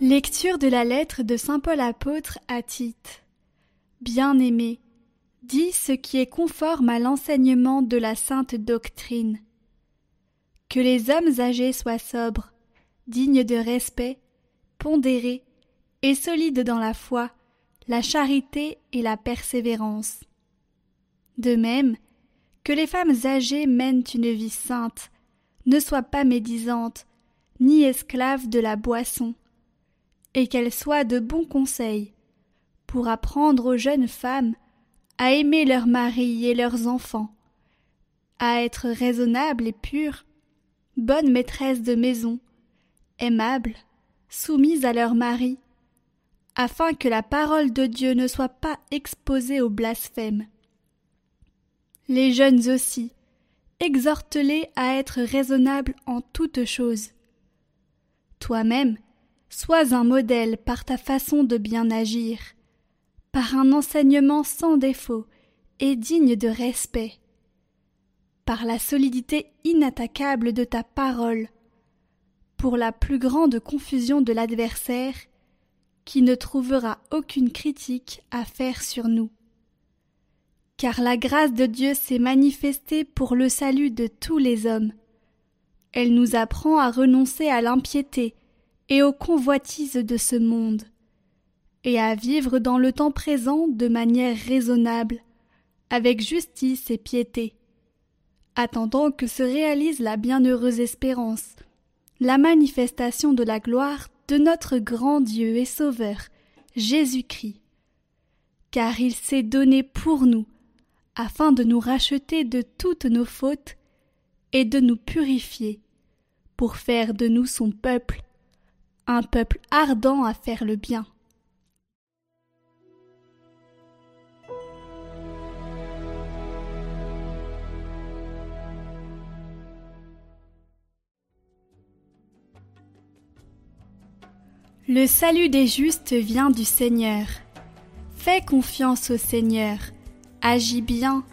Lecture de la lettre de Saint Paul apôtre à Tite. Bien-aimé, dis ce qui est conforme à l'enseignement de la sainte doctrine. Que les hommes âgés soient sobres, dignes de respect, pondérés et solides dans la foi, la charité et la persévérance. De même, que les femmes âgées mènent une vie sainte, ne soient pas médisantes, ni esclaves de la boisson, et qu'elles soient de bons conseils, pour apprendre aux jeunes femmes à aimer leurs maris et leurs enfants, à être raisonnables et pures, bonnes maîtresses de maison, aimables, soumises à leurs maris, afin que la parole de Dieu ne soit pas exposée au blasphème. Les jeunes aussi, exhorte-les à être raisonnables en toutes choses. Toi-même, sois un modèle par ta façon de bien agir, par un enseignement sans défaut et digne de respect, par la solidité inattaquable de ta parole, pour la plus grande confusion de l'adversaire, qui ne trouvera aucune critique à faire sur nous. Car la grâce de Dieu s'est manifestée pour le salut de tous les hommes. Elle nous apprend à renoncer à l'impiété et aux convoitises de ce monde, et à vivre dans le temps présent de manière raisonnable, avec justice et piété, attendant que se réalise la bienheureuse espérance, la manifestation de la gloire de notre grand Dieu et Sauveur, Jésus-Christ. Car il s'est donné pour nous, afin de nous racheter de toutes nos fautes et de nous purifier, pour faire de nous son peuple, un peuple ardent à faire le bien. Le salut des justes vient du Seigneur. Fais confiance au Seigneur, agis bien,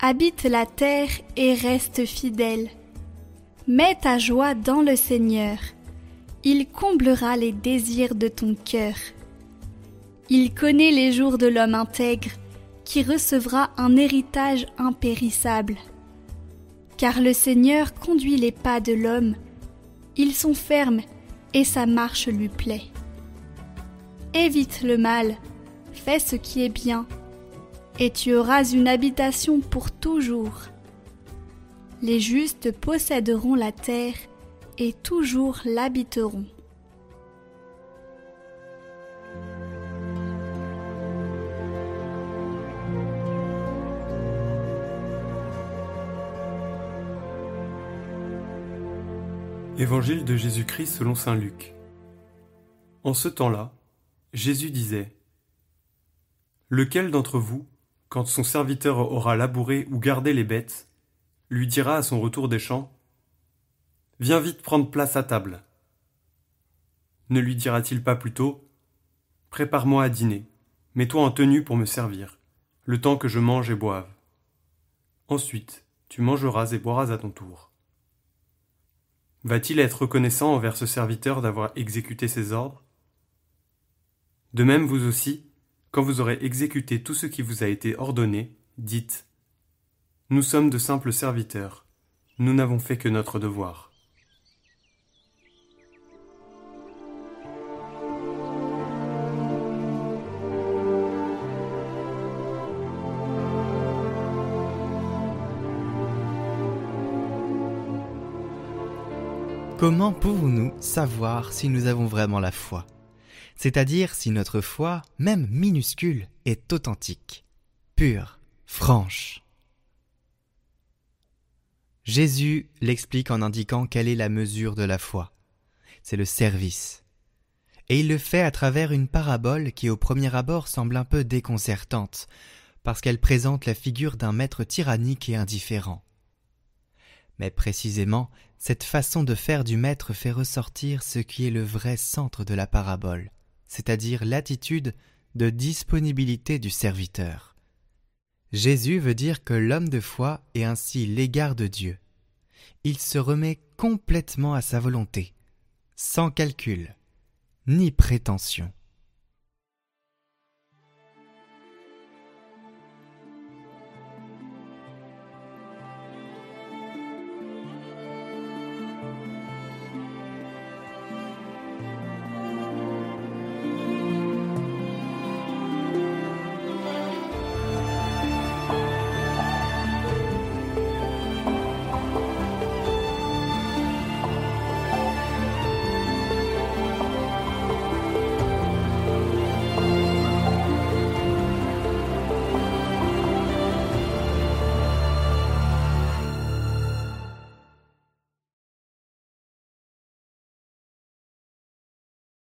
habite la terre et reste fidèle. Mets ta joie dans le Seigneur, il comblera les désirs de ton cœur. Il connaît les jours de l'homme intègre, qui recevra un héritage impérissable. Car le Seigneur conduit les pas de l'homme, ils sont fermes et sa marche lui plaît. Évite le mal, fais ce qui est bien, et tu auras une habitation pour toujours. Les justes posséderont la terre et toujours l'habiteront. Évangile de Jésus-Christ selon Saint Luc. En ce temps-là, Jésus disait Lequel d'entre vous, quand son serviteur aura labouré ou gardé les bêtes, lui dira à son retour des champs Viens vite prendre place à table Ne lui dira-t-il pas plutôt Prépare-moi à dîner, mets-toi en tenue pour me servir, le temps que je mange et boive. Ensuite, tu mangeras et boiras à ton tour. Va-t-il être reconnaissant envers ce serviteur d'avoir exécuté ses ordres? De même vous aussi, quand vous aurez exécuté tout ce qui vous a été ordonné, dites Nous sommes de simples serviteurs, nous n'avons fait que notre devoir. Comment pouvons-nous savoir si nous avons vraiment la foi? C'est-à-dire si notre foi, même minuscule, est authentique, pure, franche. Jésus l'explique en indiquant quelle est la mesure de la foi. C'est le service. Et il le fait à travers une parabole qui au premier abord semble un peu déconcertante, parce qu'elle présente la figure d'un maître tyrannique et indifférent. Mais précisément, cette façon de faire du maître fait ressortir ce qui est le vrai centre de la parabole, c'est-à-dire l'attitude de disponibilité du serviteur. Jésus veut dire que l'homme de foi est ainsi l'égard de Dieu. Il se remet complètement à sa volonté, sans calcul, ni prétention.